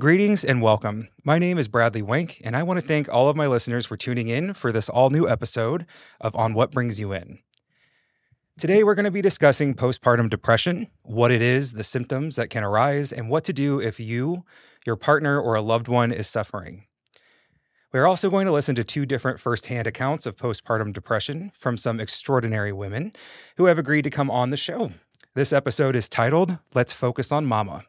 Greetings and welcome. My name is Bradley Wank, and I want to thank all of my listeners for tuning in for this all new episode of On What Brings You In. Today, we're going to be discussing postpartum depression, what it is, the symptoms that can arise, and what to do if you, your partner, or a loved one is suffering. We're also going to listen to two different firsthand accounts of postpartum depression from some extraordinary women who have agreed to come on the show. This episode is titled Let's Focus on Mama.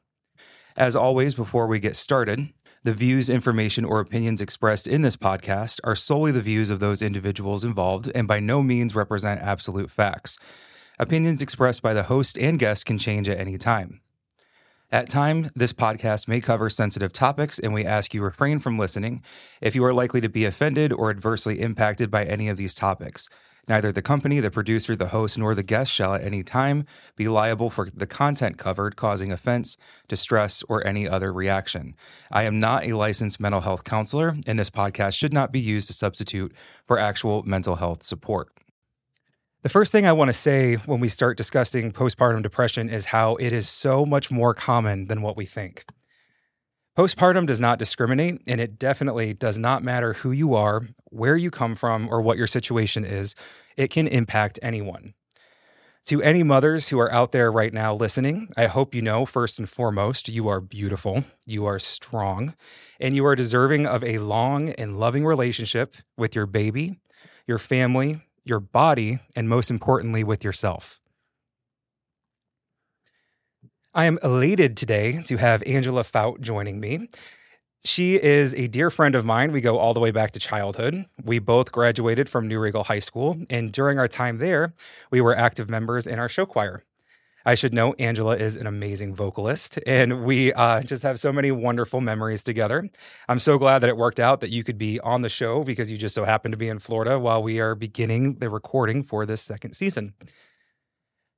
As always, before we get started, the views, information, or opinions expressed in this podcast are solely the views of those individuals involved and by no means represent absolute facts. Opinions expressed by the host and guest can change at any time. At time, this podcast may cover sensitive topics, and we ask you refrain from listening if you are likely to be offended or adversely impacted by any of these topics. Neither the company, the producer, the host, nor the guest shall at any time be liable for the content covered causing offense, distress, or any other reaction. I am not a licensed mental health counselor, and this podcast should not be used to substitute for actual mental health support. The first thing I want to say when we start discussing postpartum depression is how it is so much more common than what we think. Postpartum does not discriminate, and it definitely does not matter who you are, where you come from, or what your situation is. It can impact anyone. To any mothers who are out there right now listening, I hope you know first and foremost, you are beautiful, you are strong, and you are deserving of a long and loving relationship with your baby, your family, your body, and most importantly, with yourself. I am elated today to have Angela Fout joining me. She is a dear friend of mine. We go all the way back to childhood. We both graduated from New Riegel High School, and during our time there, we were active members in our show choir. I should know Angela is an amazing vocalist, and we uh, just have so many wonderful memories together. I'm so glad that it worked out that you could be on the show because you just so happened to be in Florida while we are beginning the recording for this second season.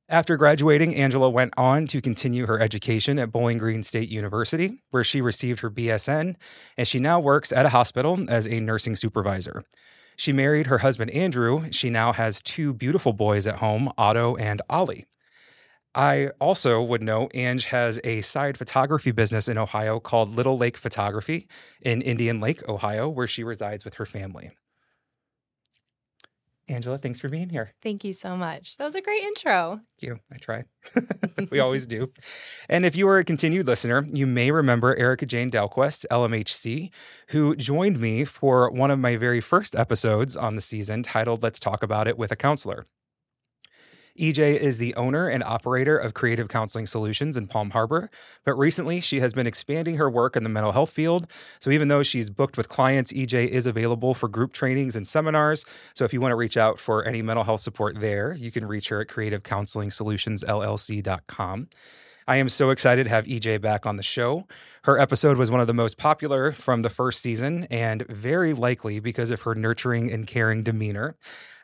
After graduating, Angela went on to continue her education at Bowling Green State University, where she received her BSN, and she now works at a hospital as a nursing supervisor. She married her husband Andrew. She now has two beautiful boys at home, Otto and Ollie. I also would know Ange has a side photography business in Ohio called Little Lake Photography in Indian Lake, Ohio, where she resides with her family. Angela, thanks for being here. Thank you so much. That was a great intro. Thank you. I try. we always do. And if you are a continued listener, you may remember Erica-Jayne Dalquhist, LMHC, who joined me for one of my very first episodes on the season titled Let's Talk About It with a Counselor. EJ is the owner and operator of Creative Counseling Solutions in Palm Harbor, but recently she has been expanding her work in the mental health field. So even though she's booked with clients, EJ is available for group trainings and seminars. So if you want to reach out for any mental health support there, you can reach her at creativecounselingsolutionsllc.com. I am so excited to have EJ back on the show. Her episode was one of the most popular from the first season, and very likely because of her nurturing and caring demeanor.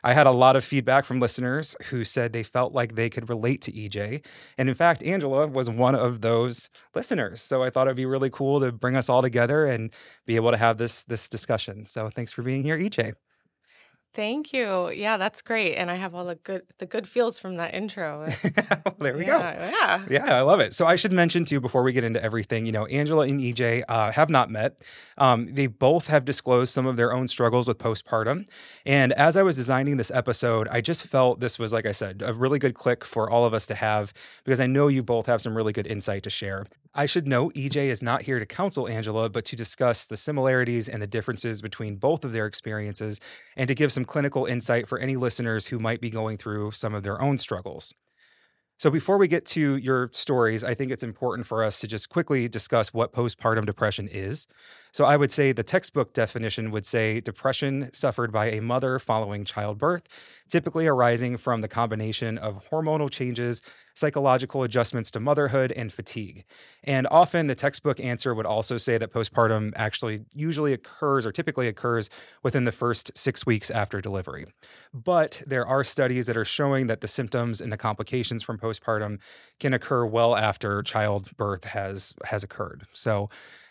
I had a lot of feedback from listeners who said they felt like they could relate to EJ. And in fact, Angela was one of those listeners. So I thought it'd be really cool to bring us all together and be able to have this this discussion. So thanks for being here, EJ. Thank you. Yeah, that's great. And I have all the good the good feels from that intro. well, there we yeah, go. Yeah. Yeah, I love it. So I should mention too before we get into everything, you know, Angela and EJ uh, have not met. Um, they both have disclosed some of their own struggles with postpartum. And as I was designing this episode, I just felt this was, like I said, a really good click for all of us to have because I know you both have some really good insight to share. I should note EJ is not here to counsel Angela, but to discuss the similarities and the differences between both of their experiences and to give some clinical insight for any listeners who might be going through some of their own struggles. So, before we get to your stories, I think it's important for us to just quickly discuss what postpartum depression is. So, I would say the textbook definition would say depression suffered by a mother following childbirth, typically arising from the combination of hormonal changes, psychological adjustments to motherhood, and fatigue. And often the textbook answer would also say that postpartum actually usually occurs or typically occurs within the first six weeks after delivery. But there are studies that are showing that the symptoms and the complications from postpartum can occur well after childbirth has has occurred. So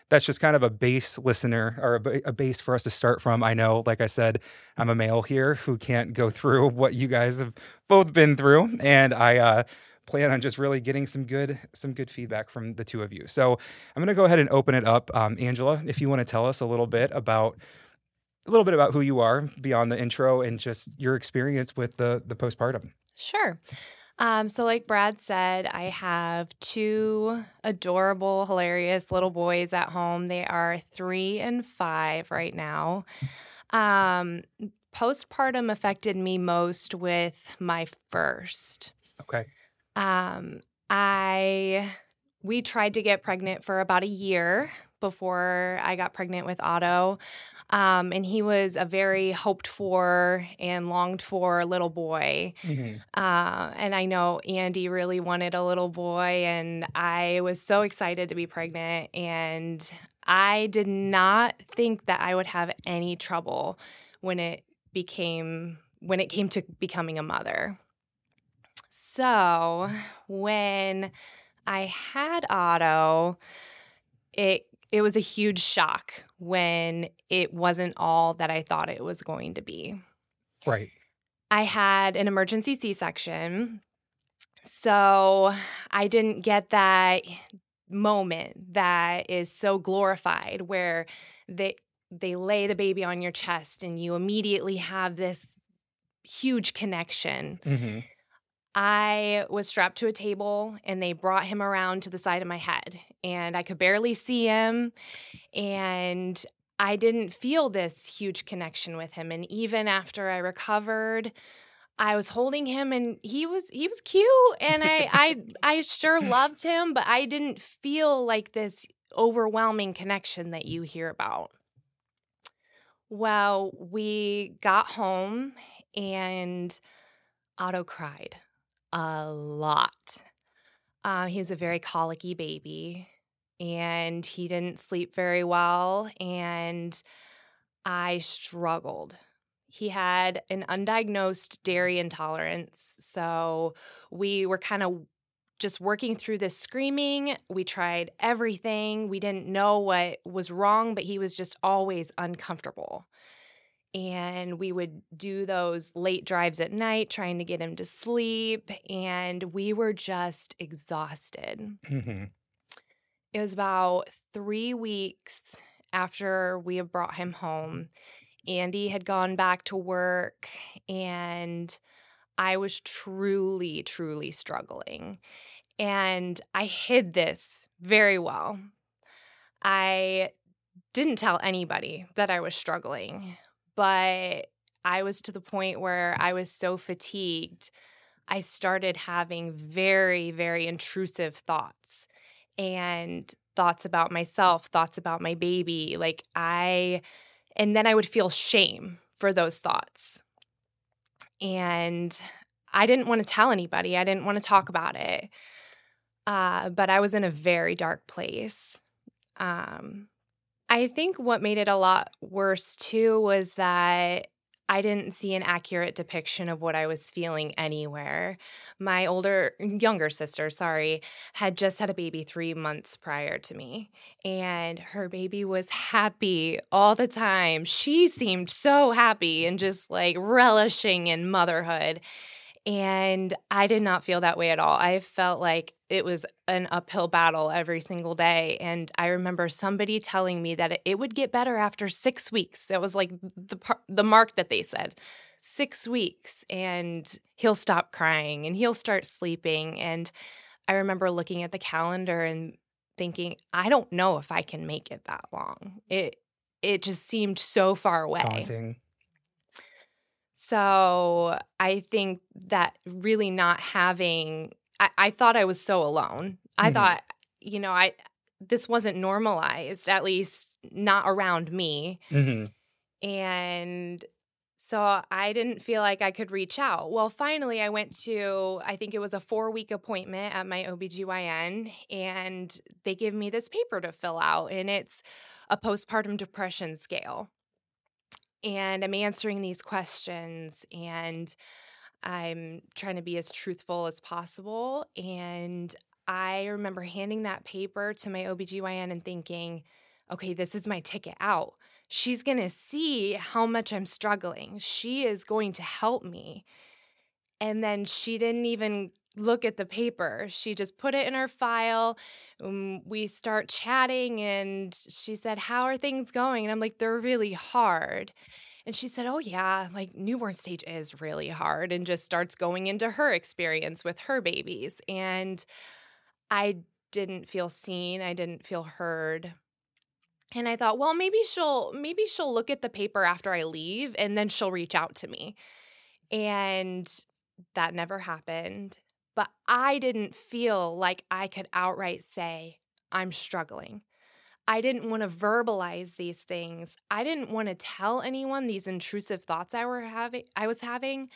that's just kind of a base listener or a, base for us to start from. I know, like I said, I'm a male here who can't go through what you guys have both been through, and I uh, plan on just really getting some good some good feedback from the two of you. So I'm going to go ahead and open it up. Um, Angela, if you want to tell us a little bit about a little bit about who you are beyond the intro and just your experience with the the postpartum. Sure. Um, so, like Brad said, I have two adorable, hilarious little boys at home. They are three and five right now. Um, postpartum affected me most with my first. Okay. Um, I we tried to get pregnant for about a year before I got pregnant with Otto. Um, and he was a very hoped for and longed for little boy. Mm-hmm. Uh, and I know Andy really wanted a little boy, and I was so excited to be pregnant. And I did not think that I would have any trouble when it became when it came to becoming a mother. So when I had Otto, it it was a huge shock when it wasn't all that I thought it was going to be. Right. I had an emergency C section. So I didn't get that moment that is so glorified where they they lay the baby on your chest and you immediately have this huge connection. Mm-hmm. I was strapped to a table and they brought him around to the side of my head and I could barely see him and I didn't feel this huge connection with him and even after I recovered I was holding him and he was he was cute and I I I sure loved him but I didn't feel like this overwhelming connection that you hear about. Well, we got home and Otto cried a lot. Uh, he was a very colicky baby and he didn't sleep very well. And I struggled. He had an undiagnosed dairy intolerance. So we were kind of just working through this screaming. We tried everything. We didn't know what was wrong, but he was just always uncomfortable and we would do those late drives at night trying to get him to sleep and we were just exhausted. Mm-hmm. it was about three weeks after we had brought him home. Andy had gone back to work and i was truly truly struggling. And i hid this very well. I didn't tell anybody that I was struggling but I was to the point where I was so fatigued. I started having very, very intrusive thoughts and thoughts about myself, thoughts about my baby. Like, I, and then I would feel shame for those thoughts. And I didn't want to tell anybody, I didn't want to talk about it. Uh, but I was in a very dark place. Um, I think what made it a lot worse too was that I didn't see an accurate depiction of what I was feeling anywhere. My older, younger sister, sorry, had just had a baby three months prior to me, and her baby was happy all the time. She seemed so happy and just like relishing in motherhood. And I did not feel that way at all. I felt like it was an uphill battle every single day. And I remember somebody telling me that it would get better after six weeks. That was like the, the mark that they said six weeks, and he'll stop crying and he'll start sleeping. And I remember looking at the calendar and thinking, I don't know if I can make it that long. It it just seemed so far away. Daunting. So I think that really not having, I, I thought I was so alone. I mm-hmm. thought, you know, I this wasn't normalized, at least not around me. Mm-hmm. And so I didn't feel like I could reach out. Well, finally, I went to, I think it was a four week appointment at my OBGYN, and they give me this paper to fill out, and it's a postpartum depression scale and I'm answering these questions and I'm trying to be as truthful as possible. And I remember handing that paper to my OBGYN and thinking, okay, this is my ticket out. She's going to see how much I'm struggling. She is going to help me. And then she didn't even look at the paper. She just put it in her file. Um, we start chatting, and she said, How are things going? And I'm like, They're really hard. And she said, Oh, yeah, like newborn stage is really hard, and just starts going into her experience with her babies. And I didn't feel seen, I didn't feel heard. And I thought, well, maybe she'll maybe she'll look at the paper after I leave and then she'll reach out to me. And that never happened. But I didn't feel like I could outright say, I'm struggling. I didn't want to verbalize these things. I didn't want to tell anyone these intrusive thoughts I were having I was having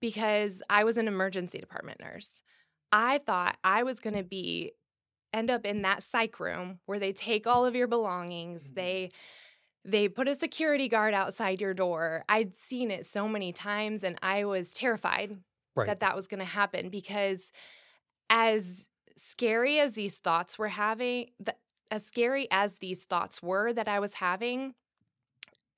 because I was an emergency department nurse. I thought I was going to be end up in that psych room where they take all of your belongings. Mm-hmm. They they put a security guard outside your door. I'd seen it so many times and I was terrified right. that that was going to happen because as scary as these thoughts were having, the, as scary as these thoughts were that I was having,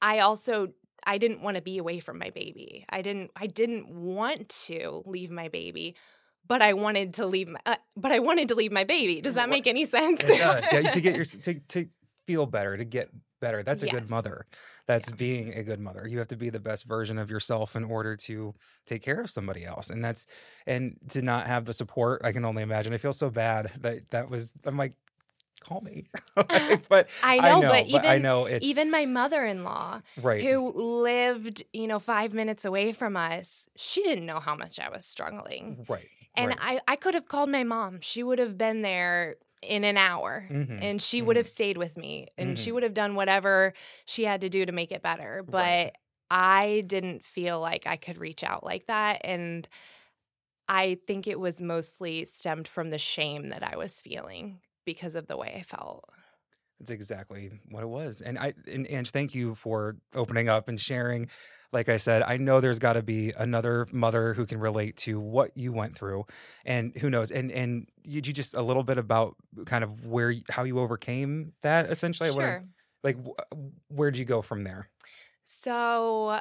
I also I didn't want to be away from my baby. I didn't I didn't want to leave my baby, but I wanted to leave my uh, but I wanted to leave my baby. Does that make any sense? It does. yeah, to get your to to feel better, to get better. That's a yes. good mother. That's yeah. being a good mother. You have to be the best version of yourself in order to take care of somebody else. And that's and to not have the support, I can only imagine. I feel so bad that that was I'm like call me. but I know, I know, but, even I know it's even my mother-in-law, right, who lived, you know, five minutes away from us. She didn't know how much I was struggling, right. And right. I, I could have called my mom. She would have been there in an hour mm-hmm. and she mm-hmm. would have stayed with me and mm-hmm. she would have done whatever she had to do to make it better. But right. I didn't feel like I could reach out like that. And I think it was mostly stemmed from the shame that I was feeling because of the way I felt. That's exactly what it was. And I and Ange, thank you for opening up and sharing like I said, I know there's got to be another mother who can relate to what you went through, and who knows. And and you, you just a little bit about kind of where how you overcame that. Essentially, sure. like where did you go from there? So,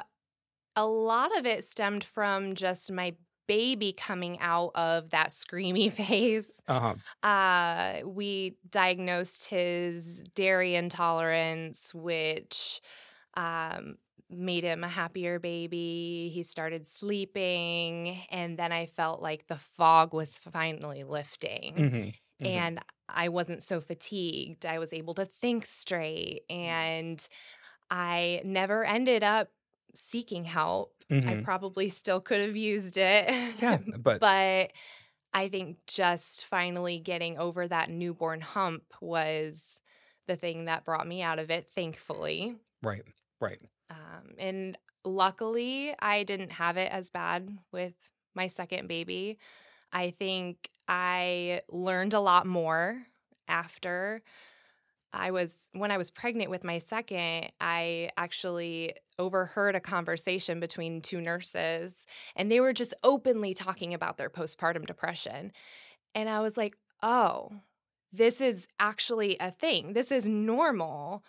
a lot of it stemmed from just my baby coming out of that screamy phase. Uh-huh. Uh, we diagnosed his dairy intolerance, which um, made him a happier baby. He started sleeping. And then I felt like the fog was finally lifting. Mm-hmm. Mm-hmm. And I wasn't so fatigued. I was able to think straight. And I never ended up seeking help. Mm-hmm. I probably still could have used it. Yeah, but but I think just finally getting over that newborn hump was the thing that brought me out of it, thankfully. Right. Right. Um, and luckily, I didn't have it as bad with my second baby. I think I learned a lot more after I was when I was pregnant with my second, I actually overheard a conversation between two nurses and they were just openly talking about their postpartum depression. And I was like, "Oh, this is actually a thing. This is normal."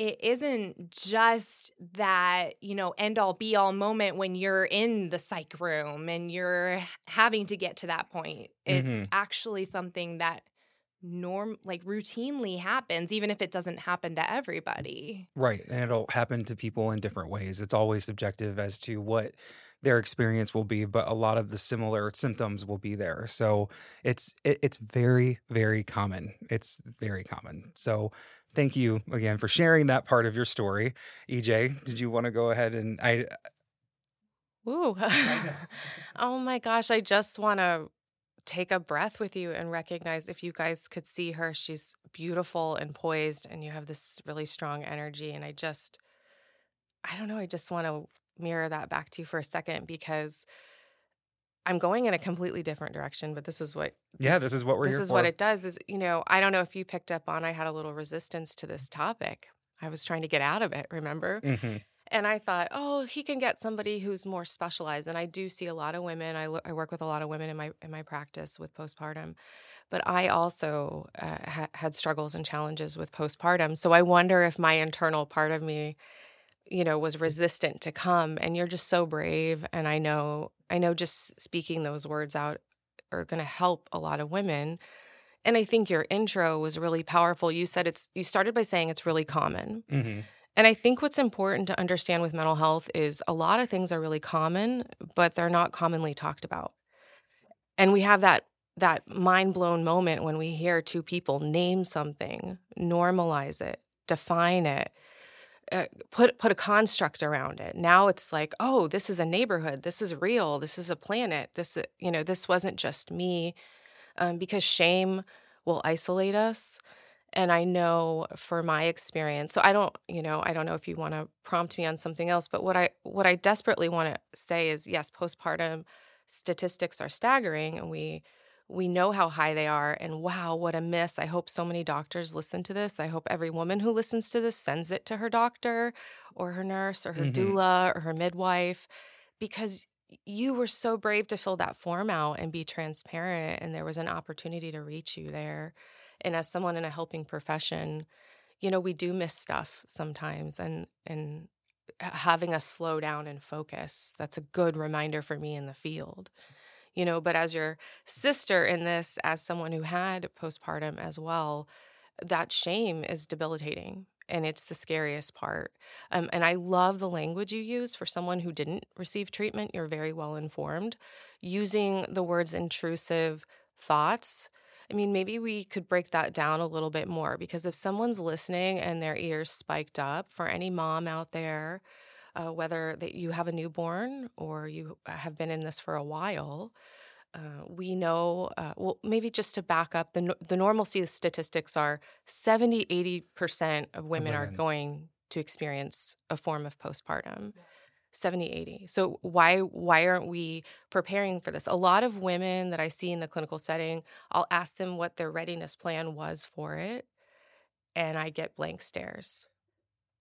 It isn't just that, you know, end all be all moment when you're in the psych room and you're having to get to that point. It's mm-hmm. actually something that norm like routinely happens even if it doesn't happen to everybody. Right. And it'll happen to people in different ways. It's always subjective as to what their experience will be, but a lot of the similar symptoms will be there. So it's it, it's very very common. It's very common. So thank you again for sharing that part of your story. EJ, did you want to go ahead and I uh Ooh. oh my gosh, I just want to take a breath with you and recognize if you guys could see her, she's beautiful and poised and you have this really strong energy and I just I don't know, I just want to mirror that back to you for a second because I'm going in a completely different direction, but this is what this, Yeah, this is what we're this is for. what it does is, you know, I don't know if you picked up on I had a little resistance to this topic. I was trying to get out of it, remember? Mm-hmm. And I thought, oh, he can get somebody who's more specialized. And I do see a lot of women. I, I work with a lot of women in my in my practice with postpartum, but I also uh, ha- had struggles and challenges with postpartum. So I wonder if my internal part of me you know was resistant to come and you're just so brave and i know i know just speaking those words out are going to help a lot of women. And I think your intro was really powerful. You said it's, you started by saying it's really common. Mm-hmm. And I think what's important to understand with mental health is a lot of things are really common, but they're not commonly talked about. And we have that that mind blown moment when we hear two people name something, normalize it, define it, uh, put put a construct around it. Now it's like, oh, this is a neighborhood. This is real. This is a planet. This uh, you know, this wasn't just me, um, because shame will isolate us. And I know for my experience, so I don't, you know, I don't know if you want to prompt me on something else, but what I what I desperately want to say is, yes, postpartum statistics are staggering, and we we know how high they are and wow what a miss. I hope so many doctors listen to this. I hope every woman who listens to this sends it to her doctor or her nurse or her Mhm. doula or her midwife because you were so brave to fill that form out and be transparent and there was an opportunity to reach you there. And as someone in a helping profession you know we do miss stuff sometimes and and having us slow down and focus that's a good reminder for me in the field you know but as your sister in this as someone who had postpartum as well that shame is debilitating and it's the scariest part um, and i love the language you use for someone who didn't receive treatment you're very well informed using the words intrusive thoughts i mean maybe we could break that down a little bit more because if someone's listening and their ears spiked up for any mom out there uh, whether that you have a newborn or you have been in this for a while uh, we know, uh, well, maybe just to back up, the, the normalcy statistics are 70, 80% of women, are women. going to experience a form of postpartum. 70 80 so why why aren't we preparing for this a lot of women that i see in the clinical setting i'll ask them what their readiness plan was for it and i get blank stares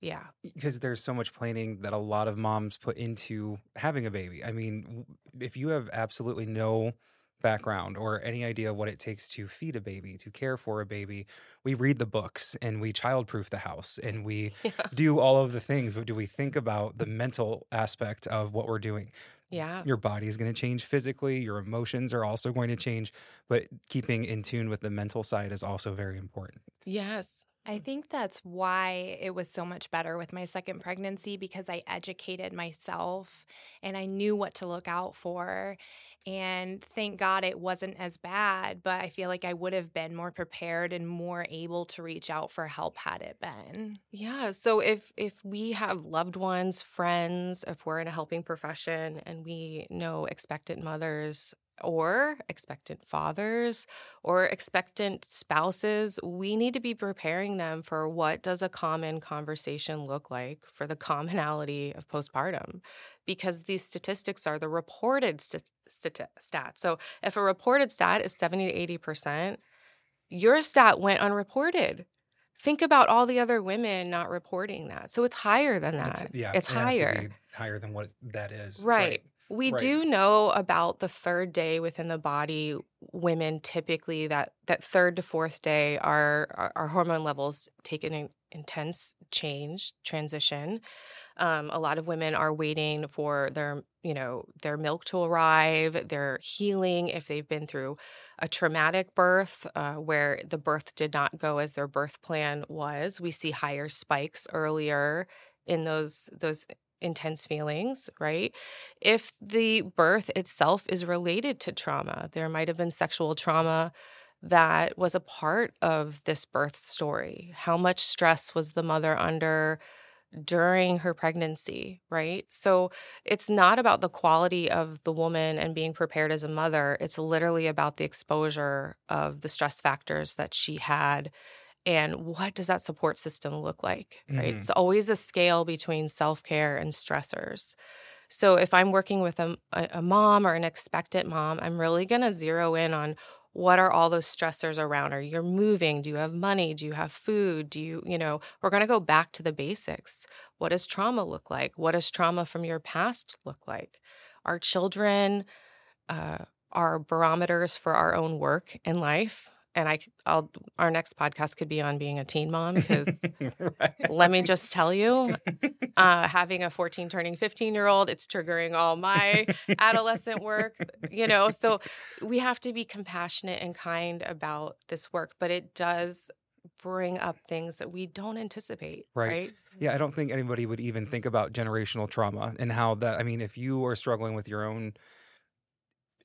yeah because there's so much planning that a lot of moms put into having a baby. I mean, if you have absolutely no background or any idea what it takes to feed a baby, to care for a baby, we read the books and we childproof the house and we yeah do all of the things, but do we think about the mental aspect of what we're doing? yeah Your body is going to change physically, your emotions are also going to change, but keeping in tune with the mental side is also very important. yes I think that's why it was so much better with my second pregnancy because I educated myself and I knew what to look out for. And thank God it wasn't as bad, but I feel like I would have been more prepared and more able to reach out for help had it been. Yeah. So if if we have loved ones, friends, if we're in a helping profession and we know expectant mothers or expectant fathers or expectant spouses, we need to be preparing them for what does a common conversation look like for the commonality of postpartum because these statistics are the reported st- st- stats. So if a reported stat is 70 to 80%, your stat went unreported think about all the other women not reporting that. So it's higher than It's- that. yeah, it's it higher. be higher than what that is. Right. We Right. do know about the third day within the body. Women typically that that third to fourth day, our our, hormone levels take an intense change transition. Um, a lot of women are waiting for their you know their milk to arrive. They're healing if they've been through a traumatic birth uh, where the birth did not go as their birth plan was. We see higher spikes earlier in those those intense feelings, right? If the birth itself is related to trauma, there might have been sexual trauma that was a part of this birth story. How much stress was the mother under during her pregnancy, right? So it's not about the quality of the woman and being prepared as a mother. It's literally about the exposure of the stress factors that she had and what does that support system look like, right? Mhm. It's always a scale between self care and stressors. So if I'm working with a, a a mom or an expectant mom, I'm really going to zero in on what are all those stressors around her. You're moving. Do you have money? Do you have food? Do you, you know, we're going to go back to the basics. What does trauma look like? What does trauma from your past look like? Our children uh, are barometers for our own work in life. And I, I'll our next podcast could be on being a teen mom because Right. let me just tell you, uh, having a 14 turning 15 year old, it's triggering all my adolescent work. You know, so we have to be compassionate and kind about this work, but it does bring up things that we don't anticipate. Right. Right. Yeah, I don't think anybody would even think about generational trauma and how that. I mean, if you are struggling with your own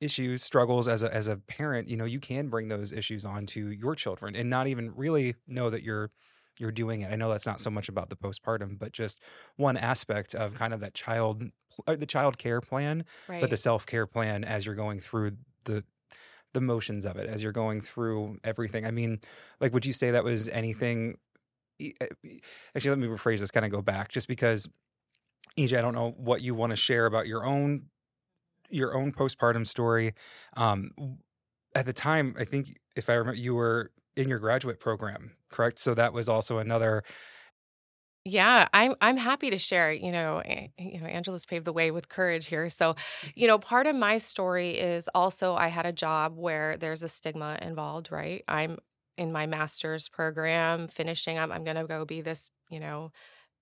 issues, struggles as a as a parent, you know, you can bring those issues onto your children and not even really know that you're you're doing it. I know that's not so much about the postpartum, but just one aspect of kind of that child uh, the child care plan, Right. but the self care plan as you're going through the the motions of it as you're going through everything. I mean, like, would you say that was anything? uh, e- Actually, let me rephrase this. Kind of go back, just because, EJ, I don't know what you want to share about your own your own postpartum story. Um, at the time, I think if I remember, you were in your graduate program, correct? So that was also another. Yeah, I'm I'm happy to share. You know, you know, Angela's paved the way with courage here. So, you know, part of my story is also I had a job where there's a stigma involved, right? I'm in my master's program, finishing up. I'm going to go be this, you know,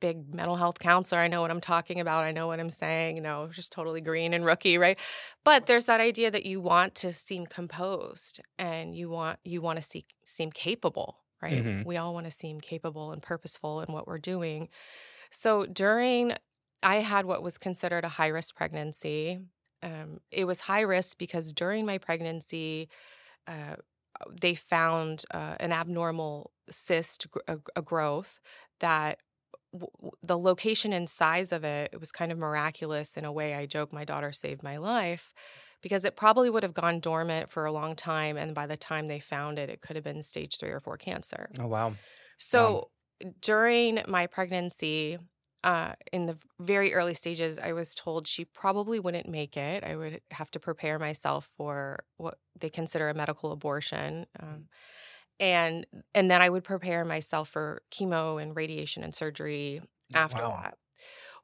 big mental health counselor. I know what I'm talking about. I know what I'm saying. You know, just totally green and rookie, right? But there's that idea that you want to seem composed and you want you want to see, seem capable, right? Mhm. We all want to seem capable and purposeful in what we're doing. So during, I had what was considered a high risk pregnancy. Um, it was high risk because during my pregnancy, uh, they found uh, an abnormal cyst, a, a growth that w- the location and size of it, it was kind of miraculous in a way. I joke my daughter saved my life because it probably would have gone dormant for a long time. And by the time they found it, it could have been stage three or four cancer. Oh wow! So during my pregnancy, uh, in the very early stages, I was told she probably wouldn't make it. I would have to prepare myself for what they consider a medical abortion. Um, and and then I would prepare myself for chemo and radiation and surgery after Wow. that.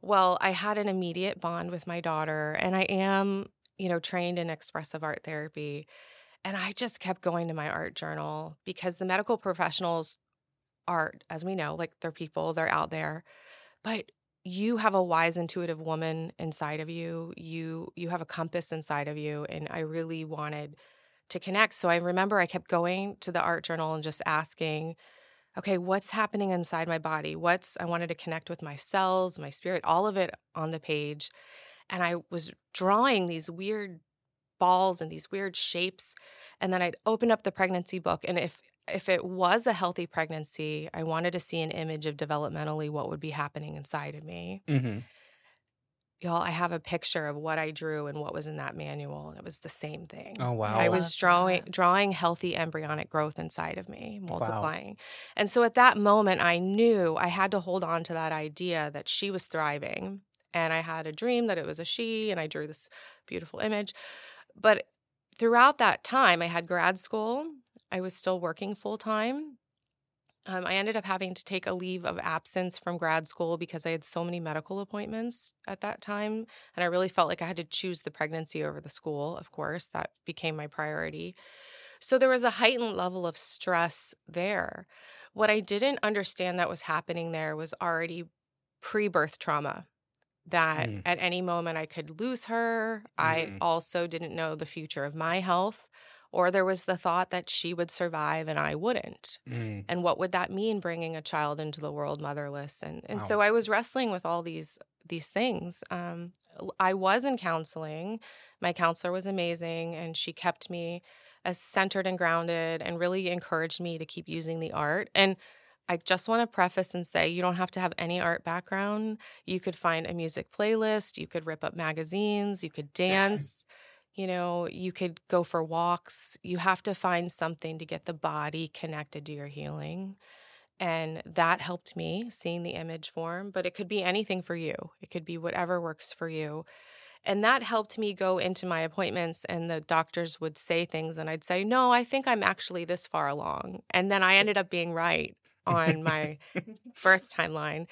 Well, I had an immediate bond with my daughter, and I am, you know, trained in expressive art therapy. And I just kept going to my art journal because the medical professionals are, as we know, like they're people, they're out there. But you have a wise, intuitive woman inside of you. You you have a compass inside of you. And I really wanted to connect. So I remember I kept going to the art journal and just asking, okay, what's happening inside my body? What's I wanted to connect with my cells, my spirit, all of it on the page. And I was drawing these weird balls and these weird shapes. And then I'd open up the pregnancy book. And if if it was a healthy pregnancy, I wanted to see an image of developmentally what would be happening inside of me. hmm Y'all, I have a picture of what I drew and what was in that manual, and it was the same thing. Oh wow! I I was drawing that. drawing healthy embryonic growth inside of me, multiplying. And so at that moment I knew I had to hold on to that idea that she was thriving. And I had a dream that it was a she and I drew this beautiful image. But throughout that time I had grad school. I was still working full time. Um, I ended up having to take a leave of absence from grad school because I had so many medical appointments at that time. And I really felt like I had to choose the pregnancy over the school, of course. That became my priority. So there was a heightened level of stress there. What I didn't understand that was happening there was already pre birth trauma. That Mm. at any moment I could lose her. I Mm. also didn't know the future of my health, or there was the thought that she would survive and I wouldn't Mm. and what would that mean bringing a child into the world motherless and and Wow. so i was wrestling with all these these things um i was in counseling my counselor was amazing and she kept me as centered and grounded and really encouraged me to keep using the art and I just want to preface and say you don't have to have any art background. You could find a music playlist, you could rip up magazines, you could dance, you know, you could go for walks. You have to find something to get the body connected to your healing. And that helped me seeing the image form, but it could be anything for you. It could be whatever works for you. And that helped me go into my appointments, and the doctors would say things, and I'd say, No, I think I'm actually this far along. And then I ended up being right on my mm-hmm. birth timeline. Mm.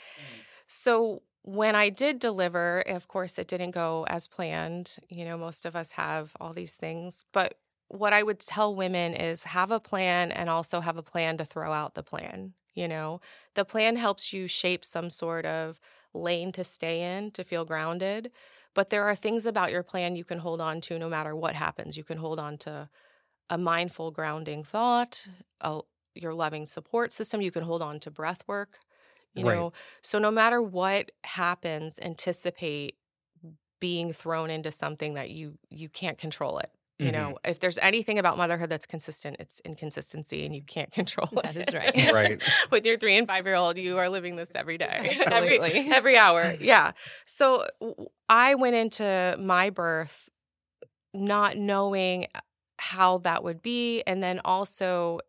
So when I did deliver, of course, it didn't go as planned. You know, most of us have all these things, but what I would tell women is have a plan and also have a plan to throw out the plan. You know, the plan helps you shape some sort of lane to stay in to feel grounded. But there are things about your plan you can hold on to no matter what happens. You can hold on to a mindful grounding thought, a, your loving support system. You can hold on to breath work. You Right. know, so no matter what happens, anticipate being thrown into something that you you can't control it. You Mhm. know, if there's anything about motherhood that's consistent, it's inconsistency, and you can't control it. That is right. Right. With your three and five year old, you are living this every day, Absolutely. every, every hour. Yeah. So w- I went into my birth not knowing how that would be, and then also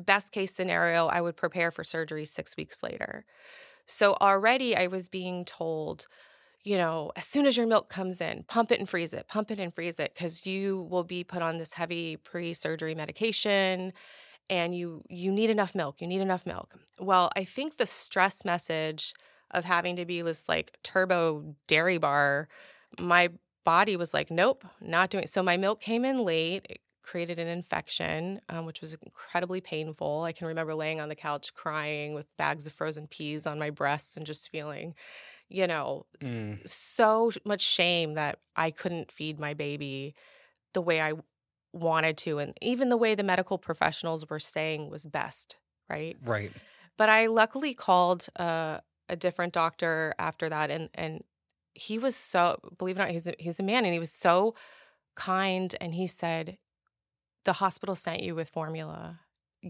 best case scenario, I would prepare for surgery six weeks later. So already I was being told, you know, as soon as your milk comes in, pump it and freeze it, pump it and freeze it, because you will be put on this heavy pre-surgery medication and you you need enough milk. You need enough milk. Well, I think the stress message of having to be this like turbo dairy bar, my body was like, nope, not doing. So my milk came in late. It created an infection, um, which was incredibly painful. I can remember laying on the couch crying with bags of frozen peas on my breasts and just feeling, you know, Mm. so much shame that I couldn't feed my baby the way I wanted to, and even the way the medical professionals were saying was best, right? Right. But I luckily called uh, a different doctor after that, and and he was so believe it or not, he's a, he's a man, and he was so kind, and he said, "The hospital sent you with formula.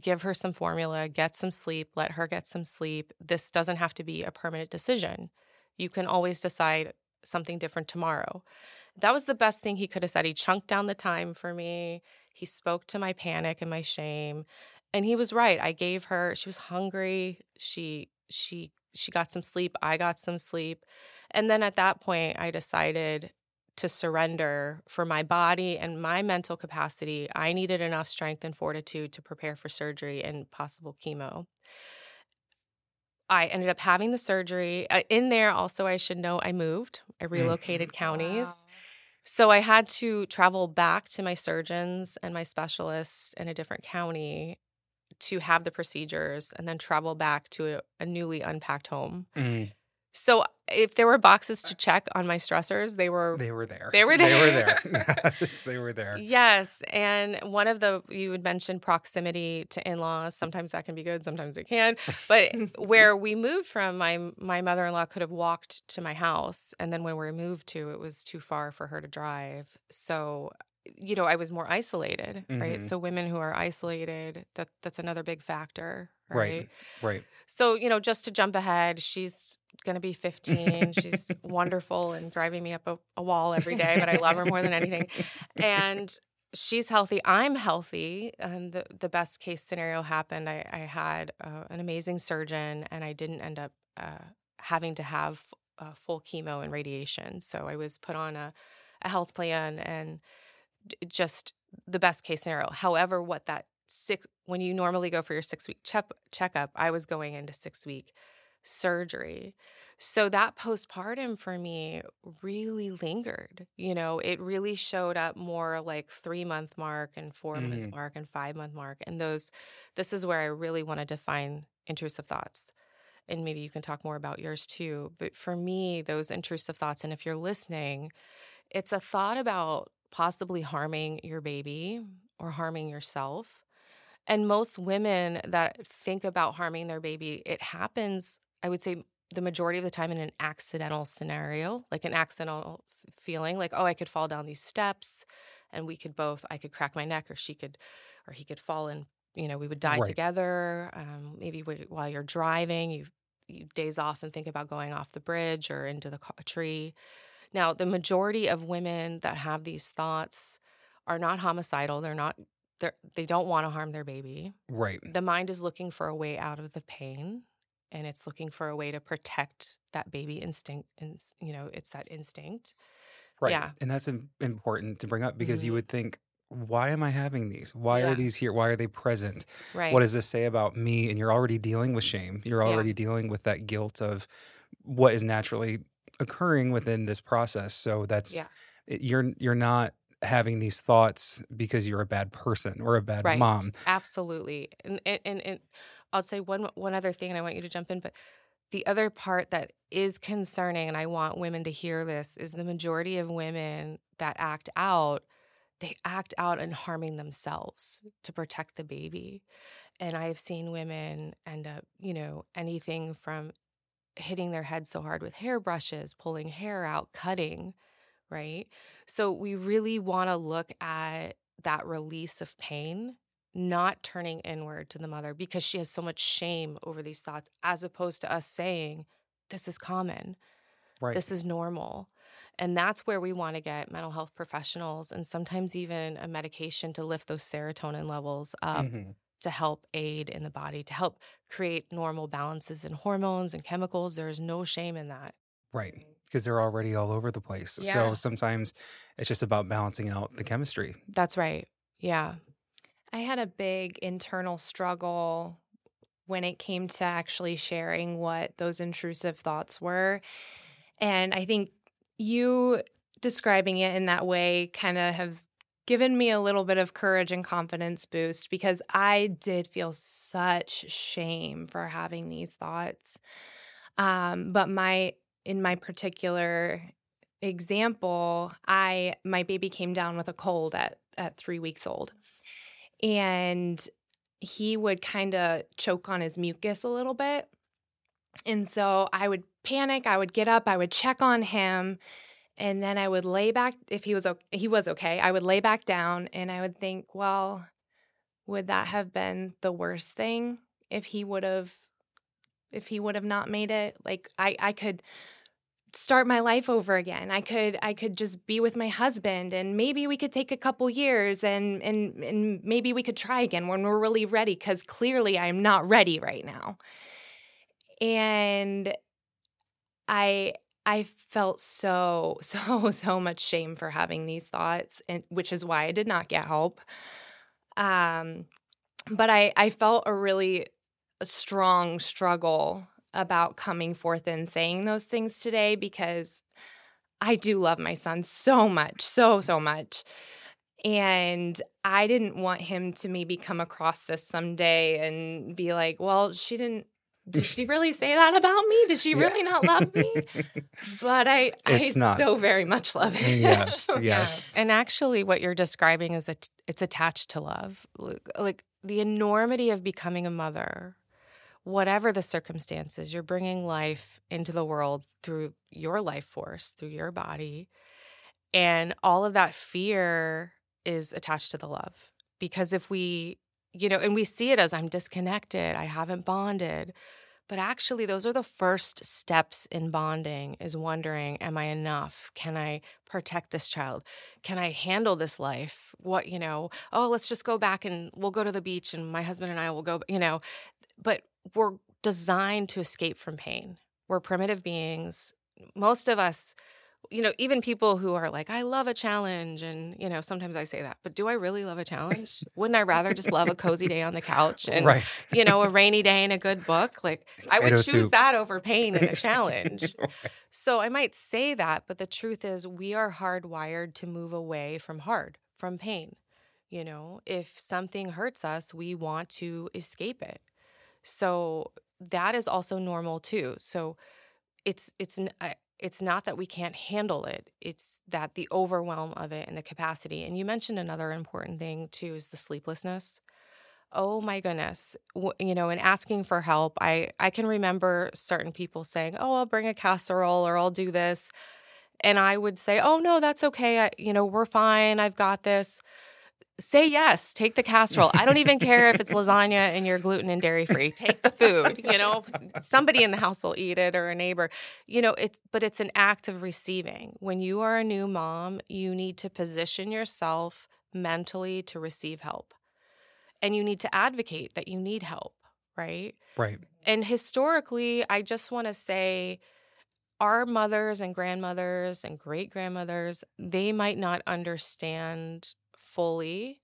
Give her some formula, get some sleep, let her get some sleep. This doesn't have to be a permanent decision. You can always decide something different tomorrow." That was the best thing he could have said. He chunked down the time for me. He spoke to my panic and my shame and he was right i gave her she was hungry she she she got some sleep i got some sleep and then at that point i decided to surrender for my body and my mental capacity i needed enough strength and fortitude to prepare for surgery and possible chemo i ended up having the surgery Uh, in there also i should know i moved i relocated counties Wow. so I had to travel back to my surgeons and my specialists in a different county to have the procedures and then travel back to a, a newly unpacked home. Mm. So if there were boxes to check on my stressors, they were They were there. They were They were there. there. yes, they were there. Yes, and one of the you would mention proximity to in-laws. Sometimes that can be good, sometimes it can. But where we moved from, my my mother-in-law could have walked to my house, and then when we moved to, it was too far for her to drive. So, you know, I was more isolated, right? Mhm. So women who are isolated, that that's another big factor, right? Right. Right. So, you know, just to jump ahead, she's going to be 15. She's wonderful and driving me up a, a wall every day, but I love her more than anything. And she's healthy. I'm healthy. And the, the best case scenario happened. I, I had uh, an amazing surgeon and I didn't end up uh, having to have uh, full chemo and radiation. So I was put on a, a health plan and just the best case scenario. However, what that six, when you normally go for your six week check, checkup, I was going into six week surgery. So that postpartum for me really lingered. You know, it really showed up more like three month mark and 4 month Mhm. mark and five month mark. And those, this is where I really want to define intrusive thoughts. And maybe you can talk more about yours too. But for me, those intrusive thoughts, and if you're listening, it's a thought about possibly harming your baby or harming yourself. And most women that think about harming their baby, it happens, I would say, the majority of the time in an accidental scenario, like an accidental feeling, like, oh, I could fall down these steps and we could both, I could crack my neck or she could, or he could fall and, you know, we would die Right. together. Um, maybe wh- while you're driving, you, you days off and think about going off the bridge or into the tree. Now, the majority of women that have these thoughts are not homicidal. They're not, they're, they don't want to harm their baby. Right. The mind is looking for a way out of the pain and it's looking for a way to protect that baby instinct. And, you know, it's that instinct. Right. Yeah. And that's important to bring up because you Mhm. would think, why am I having these? Why Yeah. are these here? Why are they present? Right. What does this say about me? And you're already dealing with shame. You're Yeah. already dealing with that guilt of what is naturally occurring within this process. So that's Yeah. you're you're not having these thoughts because you're a bad person or a bad Right. mom. Absolutely. And, and and and I'll say one one other thing and I want you to jump in, but the other part that is concerning and I want women to hear this is the majority of women that act out, they act out in harming themselves to protect the baby. And I've seen women end up, you know, anything from hitting their head so hard with hairbrushes, pulling hair out, cutting, right? So we really want to look at that release of pain, not turning inward to the mother because she has so much shame over these thoughts, as opposed to us saying, This is common, Right. this is normal. And that's where we want to get mental health professionals and sometimes even a medication to lift those serotonin levels up Mhm. to help aid in the body, to help create normal balances in hormones and chemicals. There is no shame in that. Right. Because they're already all over the place. Yeah. So sometimes it's just about balancing out the chemistry. That's right. Yeah. I had a big internal struggle when it came to actually sharing what those intrusive thoughts were. And I think you describing it in that way kind of has given me a little bit of courage and confidence boost because I did feel such shame for having these thoughts. Um, but my in my particular example, I my baby came down with a cold at at 3 weeks old. And he would kind of choke on his mucus a little bit. And so I would panic, I would get up, I would check on him, and then I would lay back if he was o- he was okay. I would lay back down and I would think, well, would that have been the worst thing if he would have if he would have not made it? Like I I could start my life over again. I could I could just be with my husband and maybe we could take a couple years and and and maybe we could try again when we're really ready cuz clearly I'm not ready right now. And I I felt so so so much shame for having these thoughts and which is why I did not get help. Um but I I felt a really strong struggle about coming forth and saying those things today because I do love my son so much, so, so much. And I didn't want him to maybe come across this someday and be like, well, she didn't. Did she really say that about me? Did she Yeah. really not love me? But I, It's I not. so very much love him. yes. Yeah. Yes. And actually, what you're describing is that it's attached to love. Like- Like the enormity of becoming a mother, whatever the circumstances, you're bringing life into the world through your life force, through your body. And all of that fear is attached to the love. Because if we, you know, and we see it as I'm disconnected, I haven't bonded. But actually, those are the first steps in bonding is wondering, am I enough? Can I protect this child? Can I handle this life? What, you know, oh, let's just go back and we'll go to the beach and my husband and I will go, you know, but we're designed to escape from pain. We're primitive beings. Most of us, you know, even people who are like, I love a challenge. And, you know, sometimes I say that, but do I really love a challenge? Wouldn't I rather just love a cozy day on the couch and, right. you know, a rainy day and a good book? Like, I would choose soup. that over pain and a challenge. So I might say that, but the truth is, we are hardwired to move away from hard, from pain. You know, if something hurts us, we want to escape it. So that is also normal too. So it's it's it's not that we can't handle it. It's that the overwhelm of it and the capacity. And you mentioned another important thing too is the sleeplessness. Oh my goodness. You know, in asking for help, I I can remember certain people saying, "Oh, I'll bring a casserole or I'll do this." And I would say, "Oh no, that's okay. I, you know, we're fine. I've got this." Say yes, take the casserole. I don't even care if it's lasagna and you're gluten and dairy free. Take the food. You know, somebody in the house will eat it or a neighbor. You know, it's but it's an act of receiving. When you are a new mom, you need to position yourself mentally to receive help. And you need to advocate that you need help, right? Right. And historically, I just want to say our mothers and grandmothers and great grandmothers, they might not understand fully.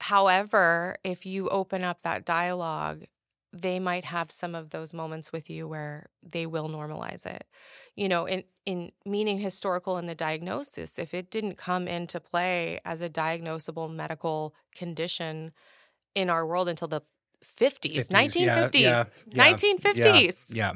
However, if you open up that dialogue they might have some of those moments with you where they will normalize it. You know, in in meaning historical in the diagnosis, if it didn't come into play as a diagnosable medical condition in our world until the 50s, 50s, 1950s, yeah, yeah, yeah, 1950s. Yeah.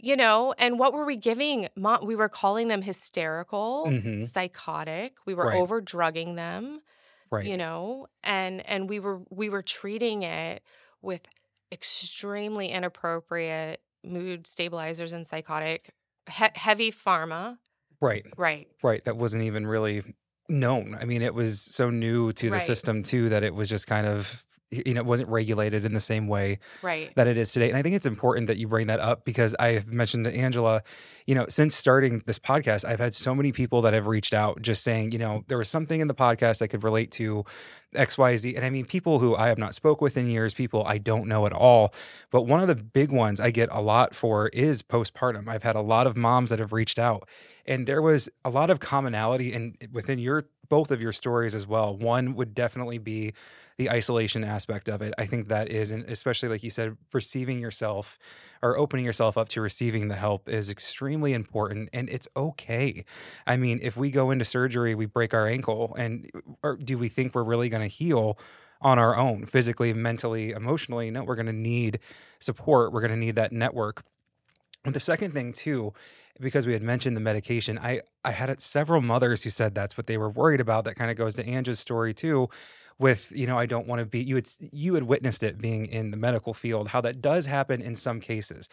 You know, and what were we giving? Mom, we were calling them hysterical, Mhm. psychotic. We were Right. over drugging them Right. you know and and we were we were treating it with extremely inappropriate mood stabilizers and psychotic he- heavy pharma Right. right Right. That wasn't even really known. I mean, it was so new to the Right. system too that it was just kind of you know, it wasn't regulated in the same way right that it is today. And I think it's important that you bring that up because I've mentioned to Angela, you know, since starting this podcast, I've had so many people that have reached out just saying, you know, there was something in the podcast I could relate to XYZ. And I mean, people who I have not spoke with in years, people I don't know at all. But one of the big ones I get a lot for is postpartum. I've had a lot of moms that have reached out and there was a lot of commonality in within your both of your stories as well. One would definitely be the isolation aspect of it. I think that is, and especially like you said, receiving yourself or opening yourself up to receiving the help is extremely important and it's okay. I mean, if we go into surgery, we break our ankle, and do we think we're really going to heal on our own, physically, mentally, emotionally? No, we're going to need support. We're going to need that network. And the second thing too, because we had mentioned the medication, I I had several mothers who said that's what they were worried about. That kind of goes to Angela's story too, with you know I don't want to be you had you had witnessed it being in the medical field how that does happen in some cases.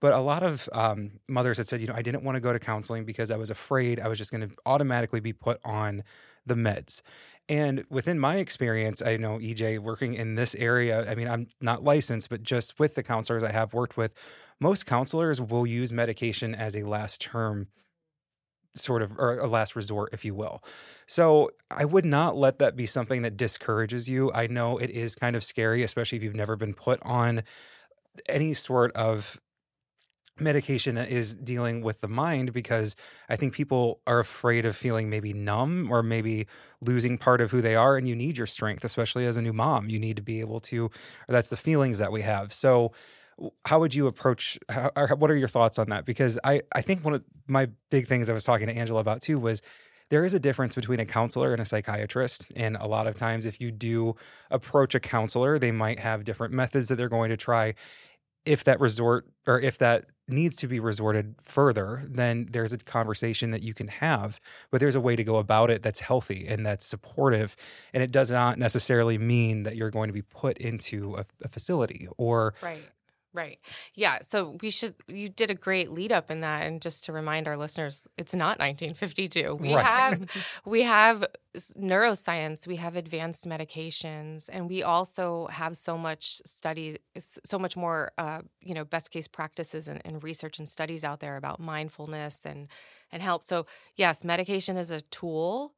But a lot of um, mothers had said, you know, I didn't want to go to counseling because I was afraid I was just going to automatically be put on the meds. And within my experience, I know EJ working in this area, I mean, I'm not licensed, but just with the counselors I have worked with, most counselors will use medication as a last term sort of or a last resort if you will. So, I would not let that be something that discourages you. I know it is kind of scary especially if you've never been put on any sort of medication that is dealing with the mind because I think people are afraid of feeling maybe numb or maybe losing part of who they are and you need your strength especially as a new mom you need to be able to that's the feelings that we have so how would you approach how, what are your thoughts on that because I I think one of my big things I was talking to Angela about too was there is a difference between a counselor and a psychiatrist. And a lot of times, if you do approach a counselor, they might have different methods that they're going to try if that resort or if that needs to be resorted further, then there's a conversation that you can have, but there's a way to go about it that's healthy and that's supportive. And it does not necessarily mean that you're going to be put into a, a facility or Right. Right. Yeah. So we should, you did a great lead up in that. And just to remind our listeners, it's not 1952. We Right. have, we have neuroscience, we have advanced medications, and we also have so much study, so much more, uh, you know, best case practices and, and research and studies out there about mindfulness and, and help. So yes, medication is a tool.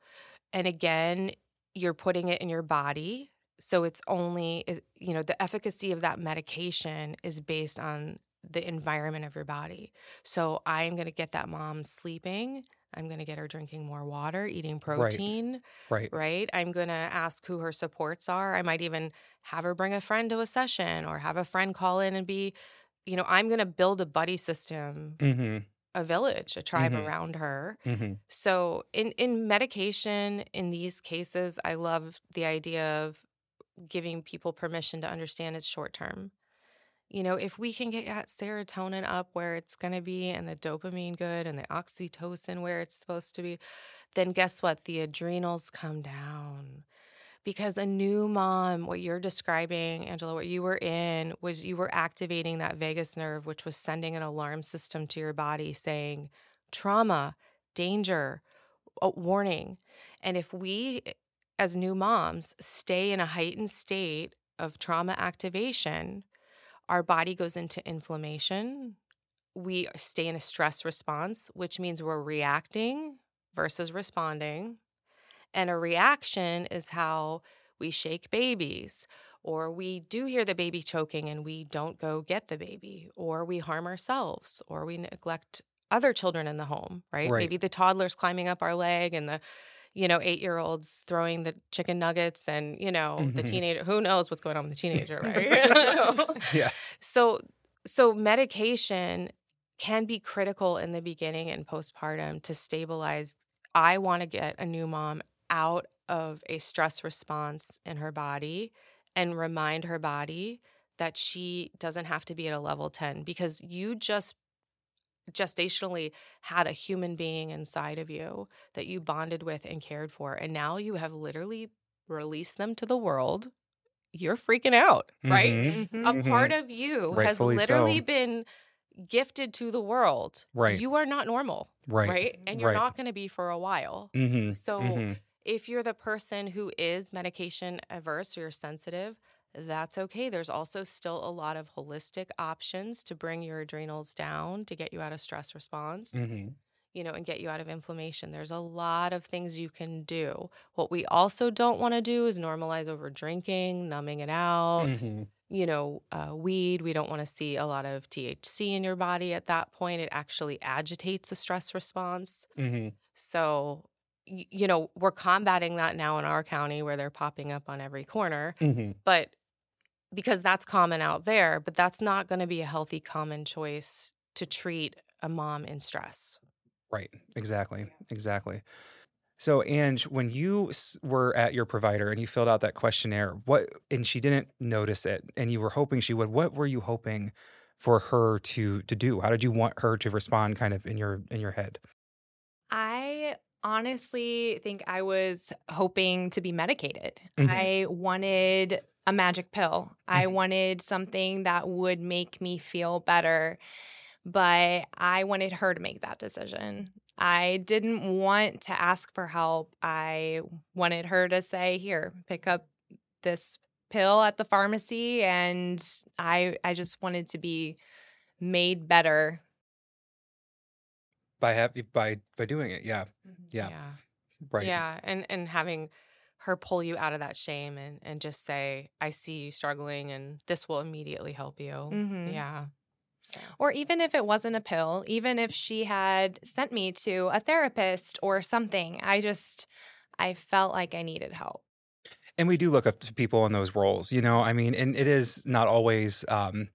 And again, you're putting it in your body so it's only you know the efficacy of that medication is based on the environment of your body so i'm going to get that mom sleeping i'm going to get her drinking more water eating protein right. right i'm going to ask who her supports are i might even have her bring a friend to a session or have a friend call in and be you know i'm going to build a buddy system Mm-hmm. a village a tribe Mhm. around her Mm-hmm. so in in medication in these cases, I love the idea of giving people permission to understand it's short term. You know, if we can get that serotonin up where it's going to be and the dopamine good and the oxytocin where it's supposed to be, then guess what? The adrenals come down. Because a new mom, what you're describing, Angela, what you were in was you were activating that vagus nerve, which was sending an alarm system to your body saying trauma, danger, warning. And if we, as new moms, stay in a heightened state of trauma activation, our body goes into inflammation. We stay in a stress response, which means we're reacting versus responding. And a reaction is how we shake babies, or we do hear the baby choking and we don't go get the baby, or we harm ourselves, or we neglect other children in the home, right? Right. Maybe the toddler's climbing up our leg and the you know, eight year olds throwing the chicken nuggets and, you know, the Mhm. teenager, who knows what's going on with the teenager, right? Yeah. So, so medication can be critical in the beginning and postpartum to stabilize. I want to get a new mom out of a stress response in her body and remind her body that she doesn't have to be at a level 10 because you just gestationally had a human being inside of you that you bonded with and cared for and now you have literally released them to the world you're freaking out right Mhm. Mhm. a part of you Rightfully has literally so. been gifted to the world. Right. You are not normal, Right. right? And you're Right. not going to be for a while. Mm-hmm. So mm-hmm. if you're the person who is medication averse or you're sensitive, that's okay. There's also still a lot of holistic options to bring your adrenals down to get you out of stress response, Mm-hmm. you know, and get you out of inflammation. There's a lot of things you can do. What we also don't want to do is normalize over drinking, numbing it out Mm-hmm. you know, uh, weed. We don't want to see a lot of THC in your body at that point. It actually agitates the stress response. Mm-hmm. So, y- you know, we're combating that now in our county where they're popping up on every corner. Mm-hmm. But because that's common out there, but that's not going to be a healthy, common choice to treat a mom in stress. Right. Exactly. Exactly. So, Ange, when you were at your provider and you filled out that questionnaire, what and she didn't notice it, and you were hoping she would. What were you hoping for her to to do? How did you want her to respond, kind of in your in your head? I honestly think I was hoping to be medicated. Mhm. I wanted a magic pill. I Mhm. wanted something that would make me feel better, but I wanted her to make that decision. I didn't want to ask for help. I wanted her to say, "Here, pick up this pill at the pharmacy." And I I just wanted to be made better. By have by by doing it, yeah, Yeah. Yeah. right, Yeah. And and having her pull you out of that shame and and just say, I see you struggling and this will immediately help you. Mhm. Yeah. Or even if it wasn't a pill, even if she had sent me to a therapist or something, I just I felt like I needed help. and we do look up to people in those roles. You know, I mean, and it is not always. um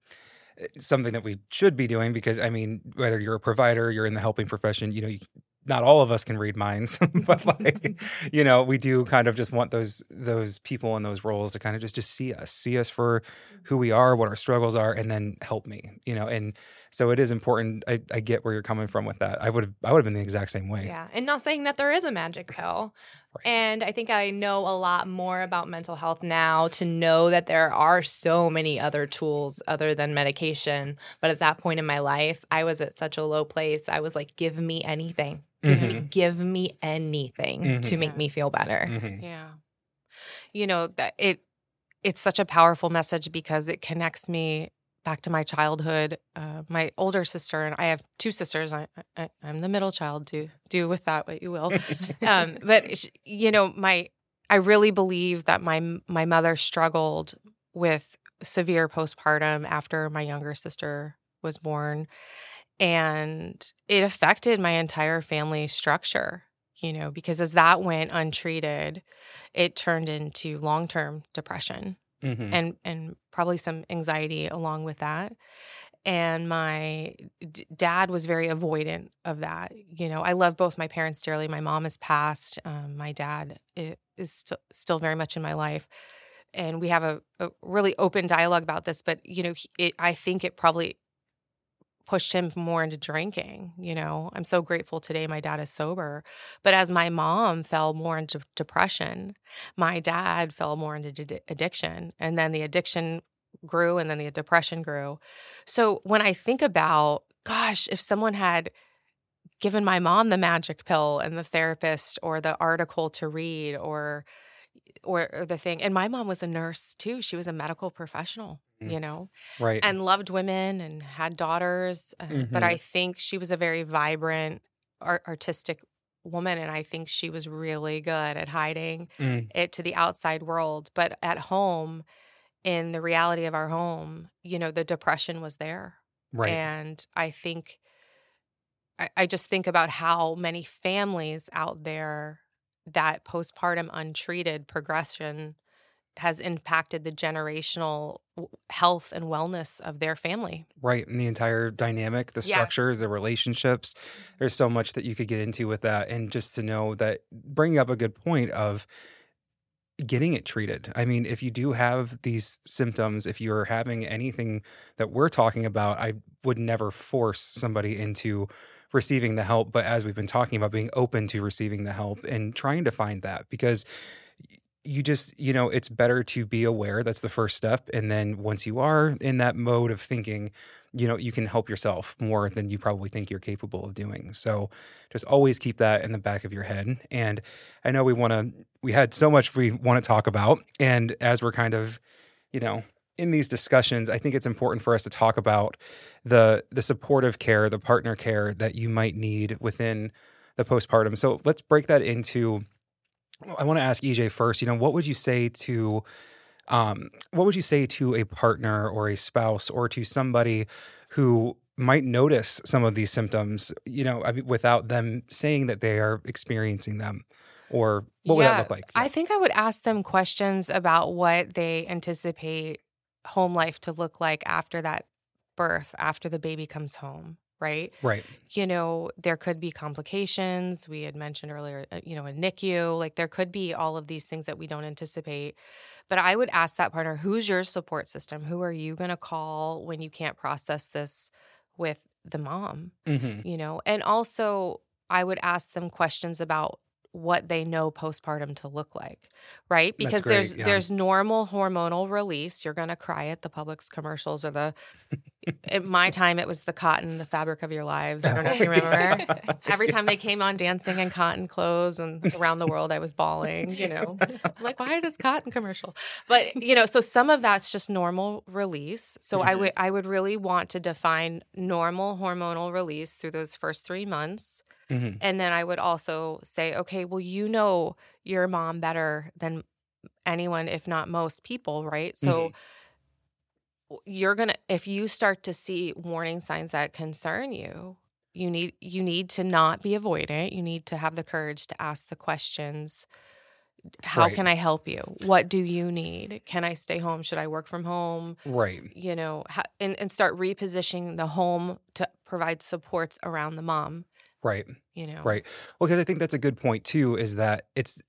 Eh, something that we should be doing because I mean, whether you're a provider, you're in the helping profession, you know, you, not all of us can read minds, but like, you know, we do kind of just want those those people in those roles to kind of just just see us, see us for who we are, what our struggles are, and then help me, you know. And so it is important. I, I get where you're coming from with that. I would have I would have been the exact same way. Yeah. And not saying that there is a magic pill. Right. And I think I know a lot more about mental health now to know that there are so many other tools other than medication. But at that point in my life, I was at such a low place. I was like, give me anything. Give me give me anything to Mhm. make me feel better. Mhm. Yeah. You know, that it it's such a powerful message because it connects me back to my childhood. Uh, my older sister and I have two sisters. I, I I'm the middle child. Do do with that what you will. um, but you know, my I really believe that my my mother struggled with severe postpartum after my younger sister was born, and it affected my entire family structure. You know, because as that went untreated, it turned into long term depression Mhm. and and probably some anxiety along with that. And my d- dad was very avoidant of that you know i love both my parents dearly. My mom has passed um, my dad is still still very much in my life. And we have a, a really open dialogue about this but you know it, i think it probably pushed him more into drinking you know i'm so grateful today my dad is sober but as my mom fell more into depression my dad fell more into addiction and then the addiction grew and then the depression grew so when i think about gosh if someone had given my mom the magic pill and the therapist or the article to read or or, the thing and my mom was a nurse too she was a medical professional. You know right. and loved women and had daughters. uh, But Mhm. I think she was a very vibrant, art- artistic woman. And I think she was really good at hiding Mm. it to the outside world. But at home, in the reality of our home, you know, the depression was there. right. And I think, I, I just think about how many families out there that postpartum untreated progression has impacted the generational health and wellness of their family. Right. And the entire dynamic, the Yes. structures, the relationships. Mm-hmm. There's so much that you could get into with that. And just to know that bringing up a good point of getting it treated. I mean, if you do have these symptoms, if you're having anything that we're talking about, I would never force somebody into receiving the help. But as we've been talking about, being open to receiving the help and trying to find that because you just, you know, it's better to be aware. That's the first step. And then once you are in that mode of thinking, you know, you can help yourself more than you probably think you're capable of doing. So just always keep that in the back of your head. And I know we want to, we had so much we want to talk about. And as we're kind of, you know, in these discussions, I think it's important for us to talk about the the supportive care, the partner care that you might need within the postpartum. So let's break that into I want to ask EJ first, you know, what would you say to um, what would you say to a partner or a spouse or to somebody who might notice some of these symptoms, you know, I mean, without them saying that they are experiencing them? Or what would that look like? I think I would ask them questions about what they anticipate home life to look like after that birth, after the baby comes home, right? right. You know, there could be complications. We had mentioned earlier, uh, you know, a NICU, like there could be all of these things that we don't anticipate. But I would ask that partner, who's your support system? Who are you going to call when you can't process this with the mom? hmm you know and also i would ask them questions about what they know postpartum to look like right? Because great, there's yeah. there's normal hormonal release you're going to cry at the publix commercials or the at my time it was the cotton the fabric of your lives i don't know if you remember. Every time they came on dancing in cotton clothes and around the world i was bawling you know. I'm like why this cotton commercial? But you know so some of that's just normal release. So i Mhm. would i would really want to define normal hormonal release through those first three months hmm and then i would also say okay well you know your mom better than anyone if not most people right? So you're gonna if you start to see warning signs that concern you you need you need to not be avoidant you need to have the courage to ask the questions how Right. can i help you? What do you need? Can i stay home? Should i work from home? Right. you know and, and start repositioning the home to provide supports around the mom Right. you know Right. Well, because I think that's a good point too. Is that it's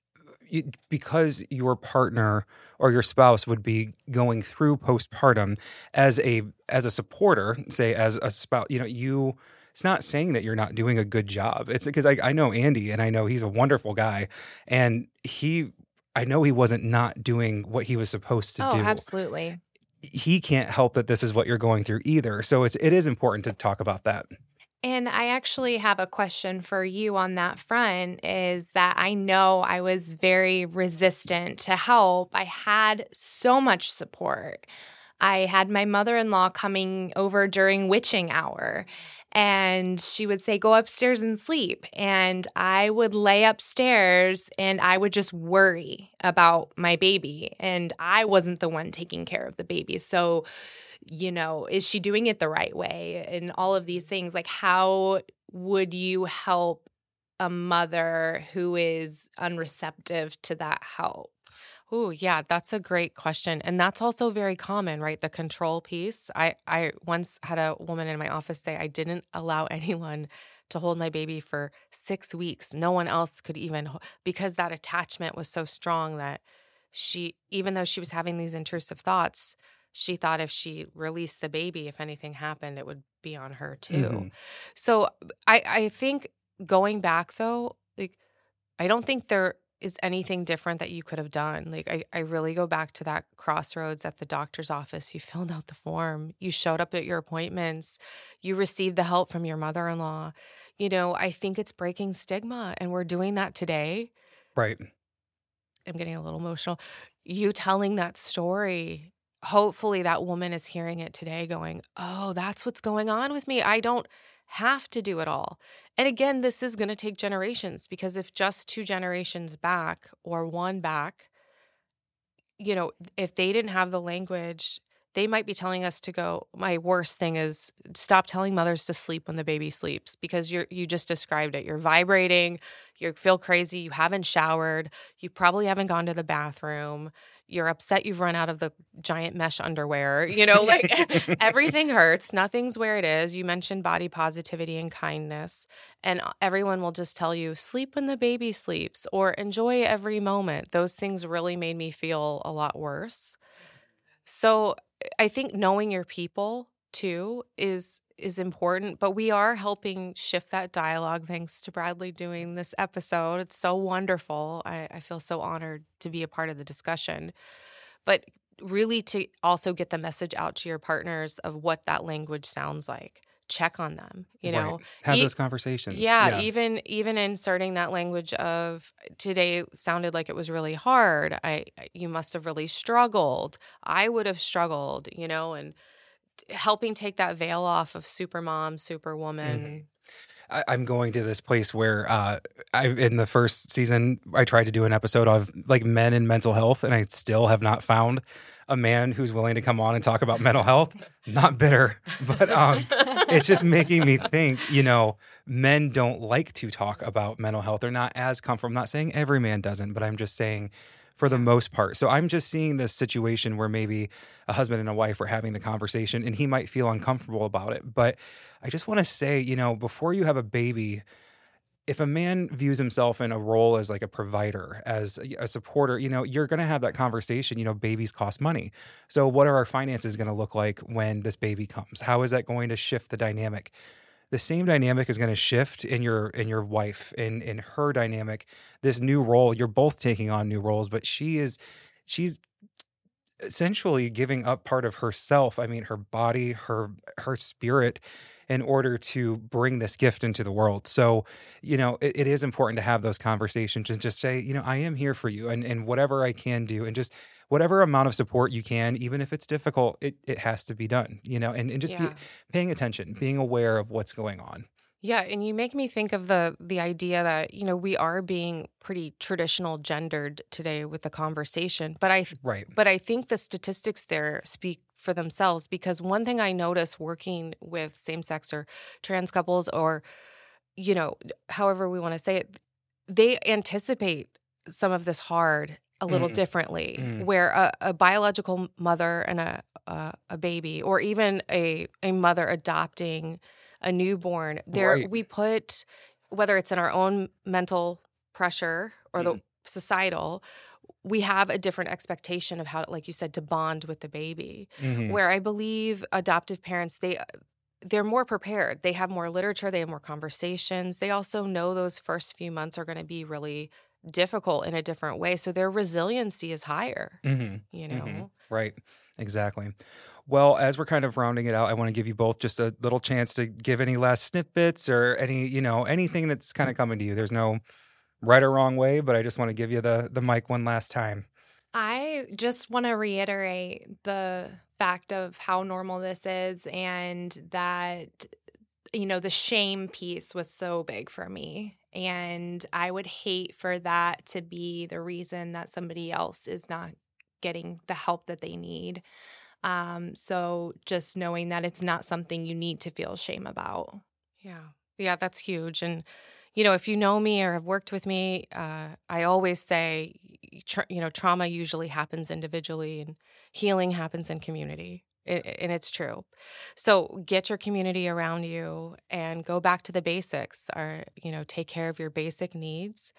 you, because your partner or your spouse would be going through postpartum as a as a supporter, say as a spouse. You know, you. It's not saying that you're not doing a good job. It's because I, I know Andy and I know he's a wonderful guy, and he. I know he wasn't not doing what he was supposed to oh, do. absolutely. He can't help that this is what you're going through either. So it's it is important to talk about that. And I actually have a question for you on that front is that I know I was very resistant to help. I had so much support. I had my mother in law coming over during witching hour, and she would say, Go upstairs and sleep. And I would lay upstairs and I would just worry about my baby. And I wasn't the one taking care of the baby. So, you know, is she doing it the right way? And all of these things. Like, how would you help a mother who is unreceptive to that help? Oh, yeah, that's a great question. And that's also very common, right? The control piece. I I once had a woman in my office say I didn't allow anyone to hold my baby for 6 weeks. No one else could even because that attachment was so strong that she even though she was having these intrusive thoughts, she thought if she released the baby if anything happened it would be on her too. Mhm. So I I think going back though, like I don't think there is anything different that you could have done. Like I, I really go back to that crossroads at the doctor's office. You filled out the form, you showed up at your appointments, you received the help from your mother-in-law. You know, I think it's breaking stigma and we're doing that today. Right. I'm getting a little emotional. You telling that story, hopefully that woman is hearing it today going, "Oh, that's what's going on with me. I don't have to do it all." And again, this is going to take generations because if just two generations back or one back, you know, if they didn't have the language they might be telling us to go my worst thing is stop telling mothers to sleep when the baby sleeps because you're you just described it you're vibrating you feel crazy you haven't showered you probably haven't gone to the bathroom you're upset you've run out of the giant mesh underwear you know like everything hurts nothing's where it is. You mentioned body positivity and kindness and uh, everyone will just tell you sleep when the baby sleeps or enjoy every moment. Those things really made me feel a lot worse. So I think knowing your people too is is important but we are helping shift that dialogue thanks to bradley doing this episode. It's so wonderful. I, I, feel so honored to be a part of the discussion. But really to also get the message out to your partners of what that language sounds like. Check on them you know? Right. have e- those conversations. Yeah, yeah, even even inserting that language of today sounded like it was really hard. I you must have really struggled. I would have struggled you know? And helping take that veil off of super mom superwoman mm-hmm. I, am going to this place where uh, I in the first season I tried to do an episode of like men and mental health, and I still have not found a man who's willing to come on and talk about mental health. Not bitter, but um, it's just making me think. You know, men don't like to talk about mental health. They're not as comfortable. I'm not saying every man doesn't, but I'm just saying for the most part. So I'm just seeing this situation where maybe a husband and a wife are having the conversation and he might feel uncomfortable about it. But I just want to say, you know, before you have a baby, if a man views himself in a role as like a provider, as a supporter, you know, you're going to have that conversation. You know, babies cost money. So, what are our finances going to look like when this baby comes? How is that going to shift the dynamic? The same dynamic is going to shift in your in your wife in in her dynamic. This new role, you're both taking on new roles, but she is she's essentially giving up part of herself. I mean, her body, her her spirit in order to bring this gift into the world. So, you know, it, it is important to have those conversations and just say, you know, I am here for you and, and whatever I can do and just whatever amount of support you can, even if it's difficult, it, it has to be done, you know, and, and just yeah. be paying attention, being aware of what's going on. Yeah, and you make me think of the the idea that you know we are being pretty traditional gendered today with the conversation, but I right. But I think the statistics there speak for themselves because one thing I notice working with same sex or trans couples or you know however we want to say it, they anticipate some of this hard a little mm. differently, mm. where a, a, biological mother and a, a a baby, or even a a mother adopting a newborn there right. we put whether it's in our own mental pressure or mm. the societal we have a different expectation of how like you said to bond with the baby mm-hmm. where i believe adoptive parents they they're more prepared they have more literature they have more conversations they also know those first few months are going to be really difficult in a different way so their resiliency is higher mm-hmm. you mm-hmm. know mm-hmm. right exactly well, as we're kind of rounding it out, I want to give you both just a little chance to give any last snippets or any, you know, anything that's kind of coming to you. There's no right or wrong way, but I just want to give you the the mic one last time. I just want to reiterate the fact of how normal this is and that you know the shame piece was so big for me and I would hate for that to be the reason that somebody else is not getting the help that they need. Um, so just knowing that it's not something you need to feel shame about. Yeah. Yeah, that's huge. And, you know, if you know me or have worked with me, uh, I always say, you know, trauma usually happens individually and healing happens in community. And it's true. So get your community around you and go back to the basics or, you know, take care of your basic needs.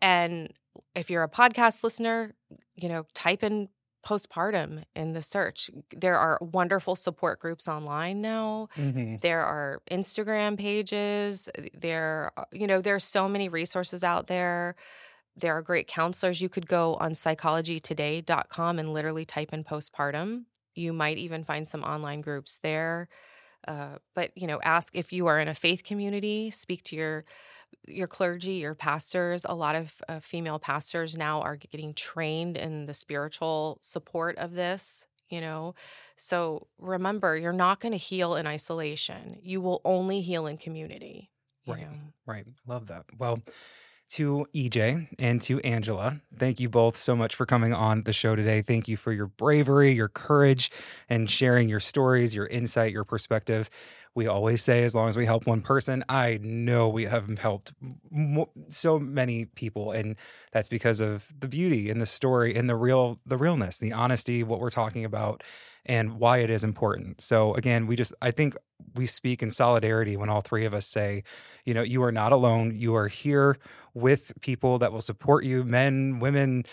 And if you're a podcast listener, you know, type in postpartum in the search. There are wonderful support groups online now. Mm-hmm. There are Instagram pages. There, you know, there's so many resources out there. There are great counselors. You could go on psychologytoday.com and literally type in postpartum. You might even find some online groups there. Uh, but, you know, ask if you are in a faith community, speak to your your clergy, your pastors, a lot of uh, female pastors now are getting trained in the spiritual support of this, you know. So remember, you're not going to heal in isolation. You will only heal in community. Right. Know? Right. Love that. Well, to EJ and to Angela. Thank you both so much for coming on the show today. Thank you for your bravery, your courage, and sharing your stories, your insight, your perspective. We always say, as long as we help one person, I know we have helped mo- so many people, and that's because of the beauty in the story, and the real, the realness, the honesty, what we're talking about, and why it is important. So again, we just, I think we speak in solidarity when all three of us say, you know, you are not alone. You are here with people that will support you, men, women,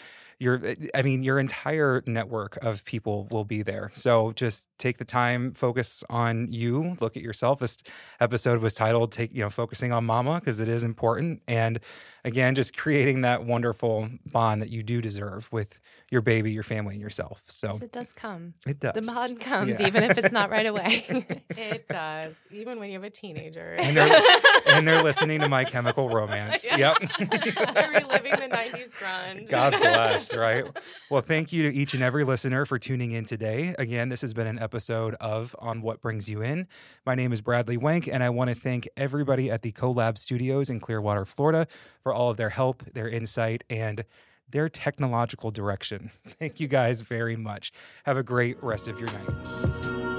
your eh, i mean your entire network of people will be there. So just take the time focus on you look at yourself. This episode was titled take you know focusing on mama because it is important. And again just creating that wonderful bond that you do deserve with your baby your family and yourself. So it does come. it does. the bond comes yeah. even if it's not right away. It does even when you have a teenager. And they're, and they're listening to my chemical romance. Yeah. yep. Reliving the 90s grunge? God bless right well thank you to each and every listener for tuning in today again this has been an episode of on what brings you in my name is bradley wank and i want to thank everybody at the Co-Lab studios in clearwater florida for all of their help, their insight, and their technological direction. Thank you guys very much. Have a great rest of your night.